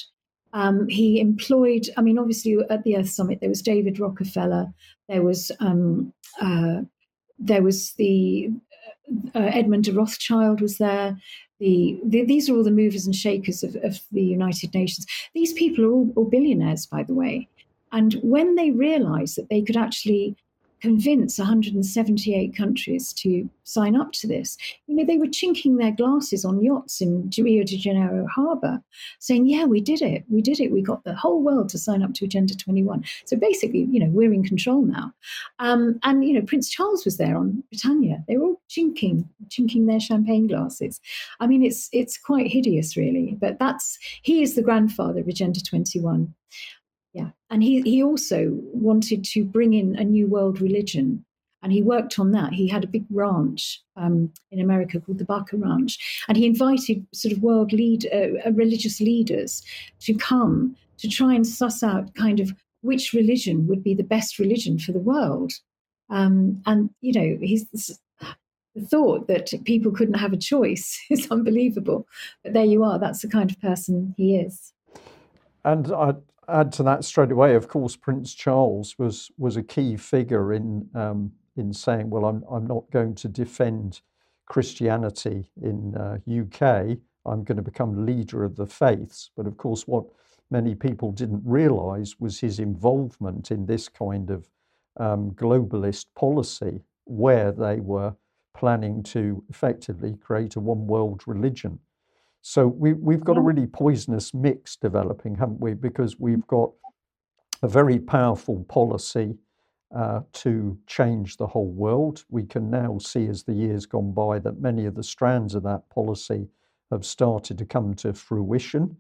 Um, he employed, I mean, obviously at the Earth Summit there was David Rockefeller, there was um, uh, there was the uh, Edmund de Rothschild was there. The, the, these are all the movers and shakers of, of the United Nations. These people are all, all billionaires, by the way. And when they realized that they could actually convince 178 countries to sign up to this. You know, they were chinking their glasses on yachts in Rio de Janeiro harbor, saying, Yeah, we did it. We did it. We got the whole world to sign up to Agenda 21. So basically, you know, we're in control now. Um, and, you know, Prince Charles was there on Britannia. They were all chinking, chinking their champagne glasses. I mean, it's it's quite hideous, really. But that's he is the grandfather of Agenda 21. Yeah, and he he also wanted to bring in a new world religion, and he worked on that. He had a big ranch um, in America called the Baca Ranch, and he invited sort of world lead uh, uh, religious leaders to come to try and suss out kind of which religion would be the best religion for the world. Um, and you know, he's the thought that people couldn't have a choice is unbelievable. But there you are. That's the kind of person he is. And I, add to that straight away, of course, Prince Charles was was a key figure in um, in saying, "Well, I'm I'm not going to defend Christianity in uh, UK. I'm going to become leader of the faiths." But of course, what many people didn't realise was his involvement in this kind of um, globalist policy, where they were planning to effectively create a one world religion. So we, we've got a really poisonous mix developing, haven't we? Because we've got a very powerful policy uh, to change the whole world. We can now see as the years gone by that many of the strands of that policy have started to come to fruition.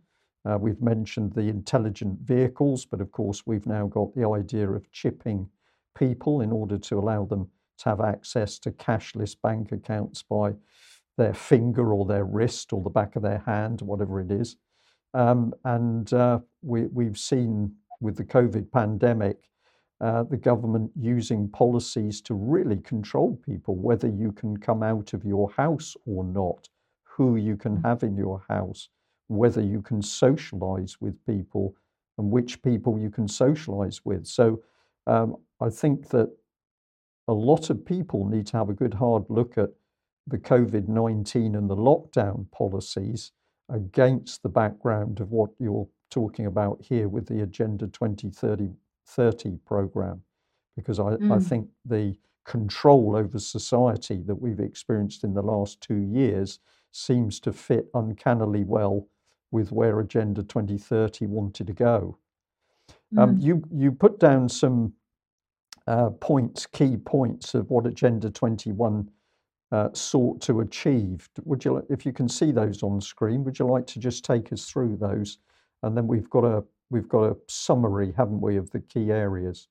Uh, we've mentioned the intelligent vehicles, but of course, we've now got the idea of chipping people in order to allow them to have access to cashless bank accounts by their finger or their wrist or the back of their hand, whatever it is. Um, and uh, we, we've seen with the COVID pandemic uh, the government using policies to really control people, whether you can come out of your house or not, who you can mm. have in your house, whether you can socialize with people, and which people you can socialize with. So um, I think that a lot of people need to have a good hard look at the COVID 19 and the lockdown policies against the background of what you're talking about here with the Agenda 2030 30 program, because I, mm. I think the control over society that we've experienced in the last two years seems to fit uncannily well with where Agenda 2030 wanted to go. Um, mm. Um, you, you put down some uh, points, key points of what Agenda 21 uh, sought to achieve. Would you, if you can see those on screen, would you like to just take us through those? And then we've got a we've got a summary, haven't we, of the key areas?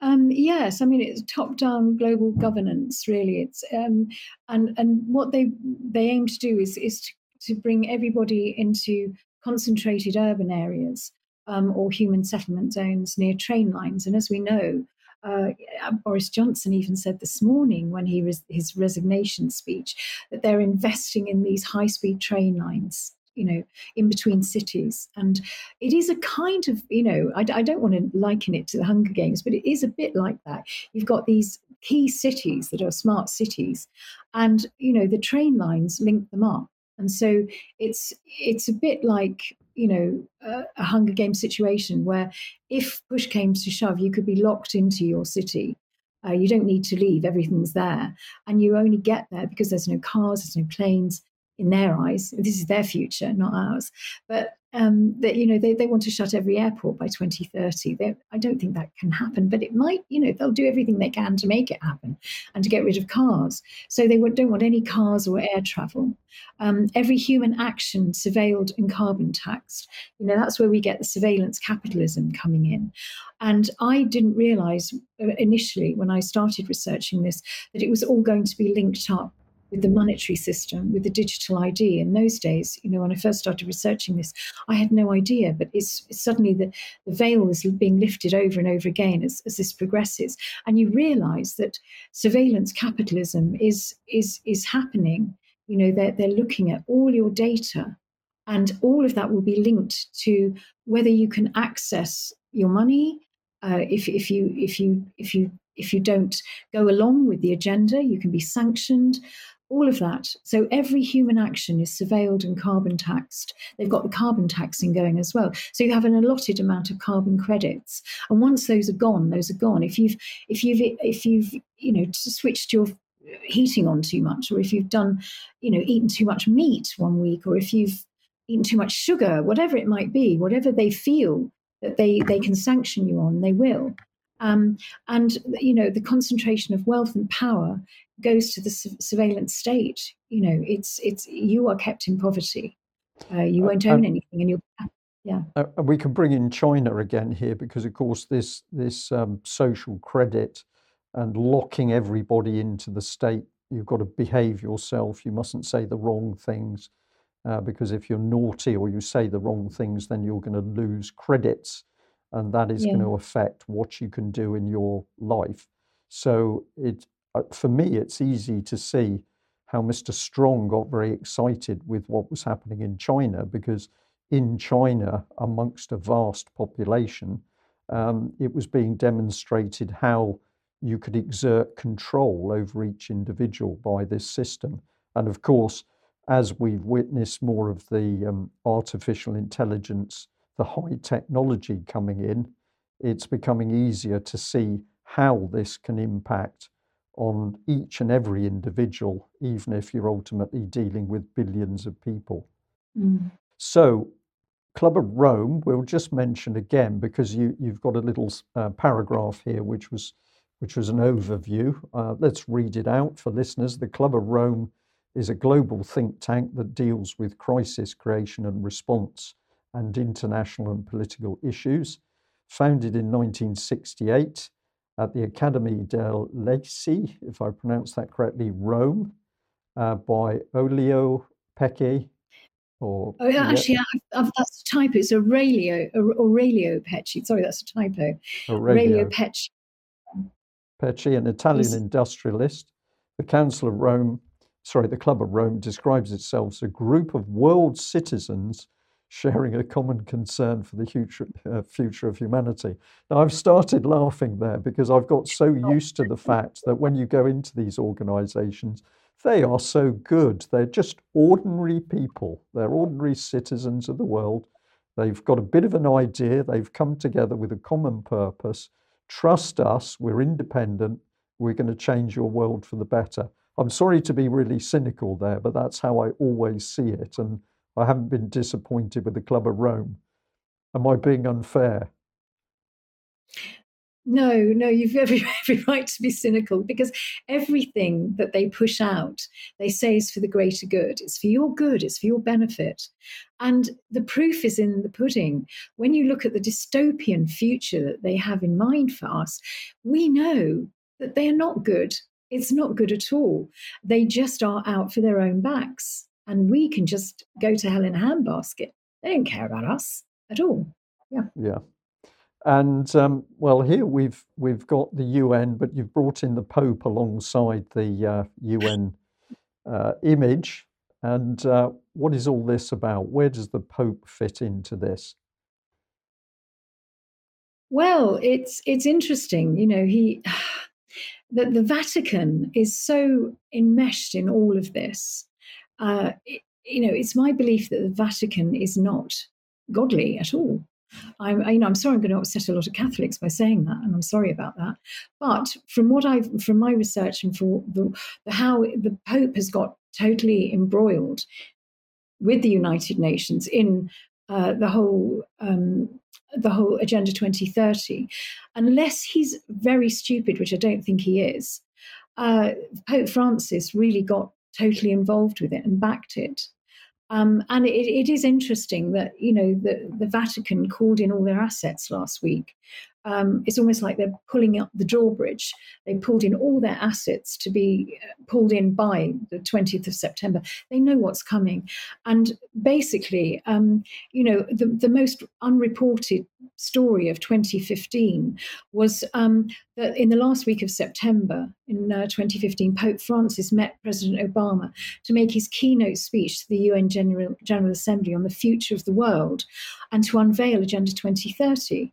Um, yes, I mean it's top-down global governance. Really, it's um, and and what they they aim to do is is to, to bring everybody into concentrated urban areas um, or human settlement zones near train lines. And as we know, uh, Boris Johnson even said this morning when he was his resignation speech that they're investing in these high speed train lines you know in between cities. And it is a kind of you know I, I, don't want to liken it to the hunger games but it is a bit like that. You've got these key cities that are smart cities and you know the train lines link them up. And so it's it's a bit like you know a, a hunger game situation where if push came to shove you could be locked into your city. Uh, you don't need to leave. Everything's there. And you only get there because there's no cars there's no planes in their eyes. This is their future, not ours. But um, that you know they, they want to shut every airport by 2030. They, I don't think that can happen, but it might. You know they'll do everything they can to make it happen and to get rid of cars. So they don't want any cars or air travel. Um, every human action surveilled and carbon taxed. You know that's where we get the surveillance capitalism coming in. And I didn't realize uh, initially when I started researching this that it was all going to be linked up with the monetary system, with the digital ID. In those days, you know, when I first started researching this, I had no idea. But it's, it's suddenly the, the veil is being lifted over and over again as, as this progresses, and you realise that surveillance capitalism is is is happening. You know, they're they're looking at all your data, and all of that will be linked to whether you can access your money. Uh, if if you if you if you if you don't go along with the agenda, you can be sanctioned all of that. So every human action is surveilled and carbon taxed. They've got the carbon taxing going as well. So you have an allotted amount of carbon credits, and once those are gone, those are gone. If you've if you've if you've you know switched your heating on too much, or if you've done you know eaten too much meat one week, or if you've eaten too much sugar, whatever it might be, whatever they feel that they they can sanction you on, they will. Um, and you know the concentration of wealth and power goes to the su- surveillance state. You know, it's it's you are kept in poverty. Uh, you uh, won't own anything, and you're yeah. Uh, we can bring in China again here because, of course, this this um, social credit and locking everybody into the state. You've got to behave yourself. You mustn't say the wrong things uh, because if you're naughty or you say the wrong things, then you're going to lose credits, and that is yeah. going to affect what you can do in your life. So it uh, for me, it's easy to see how Mr. Strong got very excited with what was happening in China because in China, amongst a vast population, um, it was being demonstrated how you could exert control over each individual by this system. And of course, as we've witnessed more of the um, artificial intelligence, the high technology coming in, it's becoming easier to see how this can impact on each and every individual, even if you're ultimately dealing with billions of people. Mm. So, Club of Rome, we'll just mention again because you, you've got a little uh, paragraph here which was which was an overview. Uh, let's read it out for listeners. The Club of Rome is a global think tank that deals with crisis creation and response and international and political issues. Founded in 1968 at the Academy del Leci, if I pronounce that correctly, Rome, uh, by Olio Pecci. Or, oh, yeah, actually, I've, I've, that's a typo. It's Aurelio, Aurelio Peccei. Sorry, that's a typo. Aurelio, Aurelio Peccei. Peccei, an Italian He's... industrialist. The Council of Rome, sorry, the Club of Rome describes itself as a group of world citizens sharing a common concern for the future, uh, future of humanity. Now, I've started laughing there because I've got so used to the fact that when you go into these organizations, they are so good. They're just ordinary people, they're ordinary citizens of the world. They've got a bit of an idea, they've come together with a common purpose. Trust us, we're independent, we're going to change your world for the better. I'm sorry to be really cynical there, but that's how I always see it. And I haven't been disappointed with the Club of Rome. Am I being unfair? No, no, you've every, every right to be cynical because everything that they push out, they say is for the greater good. It's for your good, it's for your benefit. And the proof is in the pudding. When you look at the dystopian future that they have in mind for us, we know that they are not good. It's not good at all. They just are out for their own backs and we can just go to hell in a handbasket. They don't care about us at all. Yeah. Yeah. And um, well, here we've we've got the UN, but you've brought in the Pope alongside the uh, UN uh, image. And uh, what is all this about? Where does the Pope fit into this? Well, it's it's interesting. You know, he that the Vatican is so enmeshed in all of this uh, it, you know, it's my belief that the Vatican is not godly at all. I'm, you know, I'm sorry I'm going to upset a lot of Catholics by saying that, and I'm sorry about that. But from what I've, from my research and for the, the how the Pope has got totally embroiled with the United Nations in uh, the whole um, the whole Agenda 2030, unless he's very stupid, which I don't think he is. Uh, Pope Francis really got totally involved with it and backed it. Um, and it, it is interesting that you know the, the Vatican called in all their assets last week um, it's almost like they're pulling up the drawbridge. They pulled in all their assets to be uh, pulled in by the 20th of September. They know what's coming. And basically, um, you know, the, the most unreported story of 2015 was um, that in the last week of September in uh, 2015, Pope Francis met President Obama to make his keynote speech to the UN General, General Assembly on the future of the world and to unveil Agenda 2030.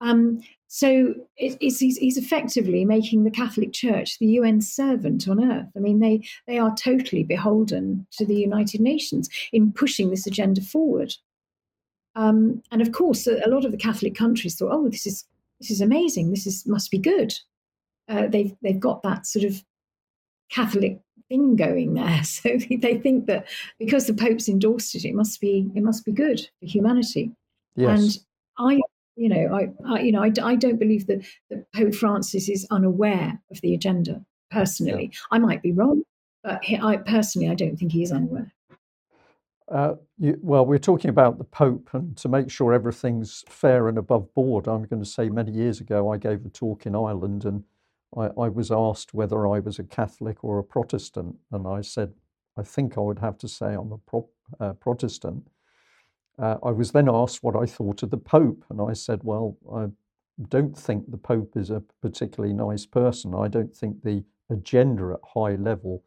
Um, so it, he's, he's, effectively making the Catholic Church the UN servant on earth. I mean, they, they are totally beholden to the United Nations in pushing this agenda forward. Um, and of course, a, a, lot of the Catholic countries thought, "Oh, this is this is amazing. This is must be good." Uh, they've they've got that sort of Catholic thing going there, so they think that because the Pope's endorsed it, it must be it must be good for humanity. Yes. And you know, I, I you know, I, I, don't believe that, that Pope Francis is unaware of the agenda. Personally, yeah. I might be wrong, but he, I personally, I don't think he is unaware. Uh, you, well, we're talking about the Pope, and to make sure everything's fair and above board, I'm going to say many years ago I gave a talk in Ireland, and I, I was asked whether I was a Catholic or a Protestant, and I said I think I would have to say I'm a pro, uh, Protestant. Uh, I was then asked what I thought of the Pope, and I said, Well, I don't think the Pope is a particularly nice person. I don't think the agenda at high level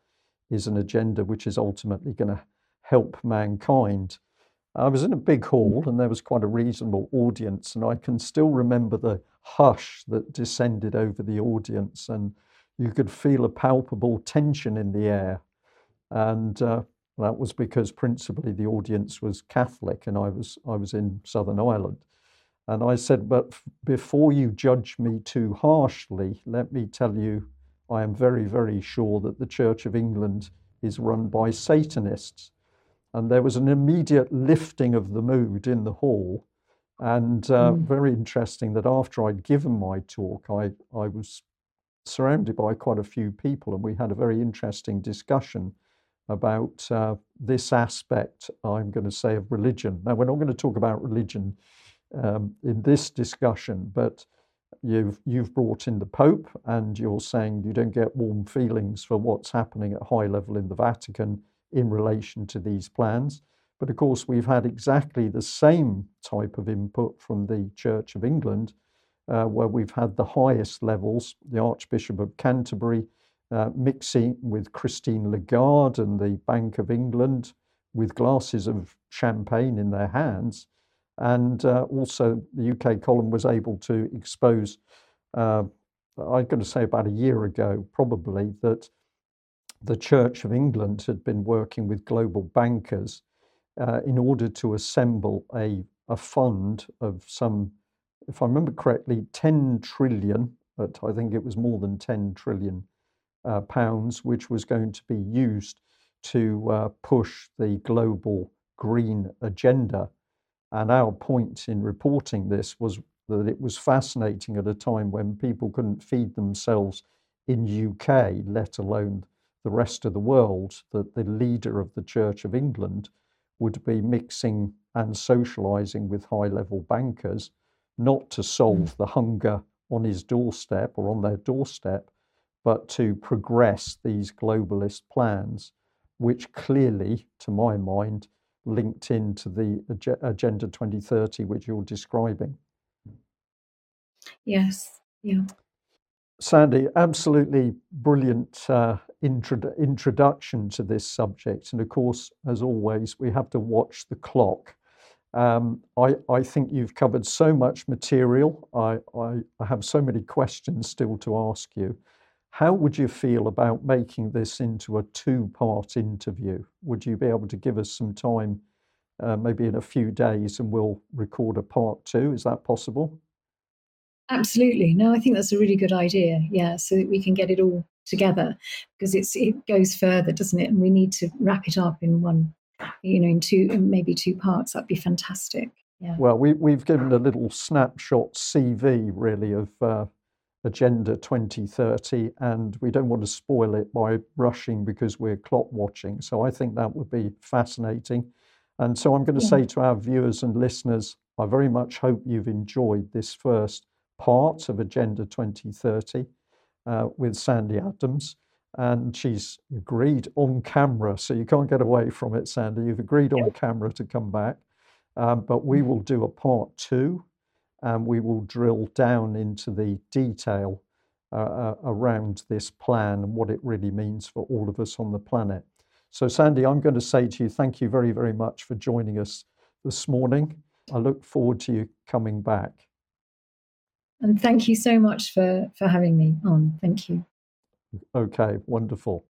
is an agenda which is ultimately going to help mankind. I was in a big hall and there was quite a reasonable audience, and I can still remember the hush that descended over the audience, and you could feel a palpable tension in the air. And uh, that was because principally the audience was Catholic and I was, I was in Southern Ireland. And I said, But before you judge me too harshly, let me tell you, I am very, very sure that the Church of England is run by Satanists. and there was an immediate lifting of the mood in the hall. And uh, mm. very interesting that after I'd given my talk, I, I was surrounded by quite a few people, and we had a very interesting discussion about uh, this aspect, I'm going to say, of religion. Now, we're not going to talk about religion um, in this discussion, but you've you've brought in the Pope, and you're saying you don't get warm feelings for what's happening at high level in the Vatican in relation to these plans. But of course, we've had exactly the same type of input from the Church of England, uh, where we've had the highest levels, the Archbishop of Canterbury uh, mixing with Christine Lagarde and the Bank of England with glasses of champagne in their hands. And uh, also, the UK column was able to expose, uh, I'm going to say about a year ago, probably, that the Church of England had been working with global bankers uh, in order to assemble a, a fund of some, if I remember correctly, 10 trillion, but I think it was more than 10 trillion uh, pounds, which was going to be used to uh, push the global green agenda. And our point in reporting this was that it was fascinating at a time when people couldn't feed themselves in UK, let alone the rest of the world that the leader of the Church of England would be mixing and socializing with high level bankers, not to solve the hunger on his doorstep or on their doorstep, but to progress these globalist plans, which clearly, to my mind, linked into the Agenda 2030, which you're describing. Yes, yeah. Sandy, absolutely brilliant uh, intro- introduction to this subject. And of course, as always, we have to watch the clock. Um, I, I, think you've covered so much material. I, I, I, have so many questions still to ask you. How would you feel about making this into a two part interview? Would you be able to give us some time, uh, maybe in a few days, and we'll record a part two? Is that possible? Absolutely. No, I think that's a really good idea. Yeah, so that we can get it all together because it's it goes further, doesn't it? And we need to wrap it up in one, you know, in two, maybe two parts. That'd be fantastic. Yeah. Well, we we've given a little snapshot CV really of uh, Agenda 2030, and we don't want to spoil it by rushing because we're clock watching. So I think that would be fascinating. And so I'm going to yeah. say to our viewers and listeners, I very much hope you've enjoyed this first part of Agenda 2030 uh, with Sandy Adams. And she's agreed on camera, so you can't get away from it, Sandy. You've agreed on camera to come back. Um, but we will do a part two and we will drill down into the detail uh, uh, around this plan and what it really means for all of us on the planet. So, Sandy, I'm going to say to you, thank you very, very much for joining us this morning. I look forward to you coming back. And thank you so much for, for having me on. Thank you. Okay, wonderful.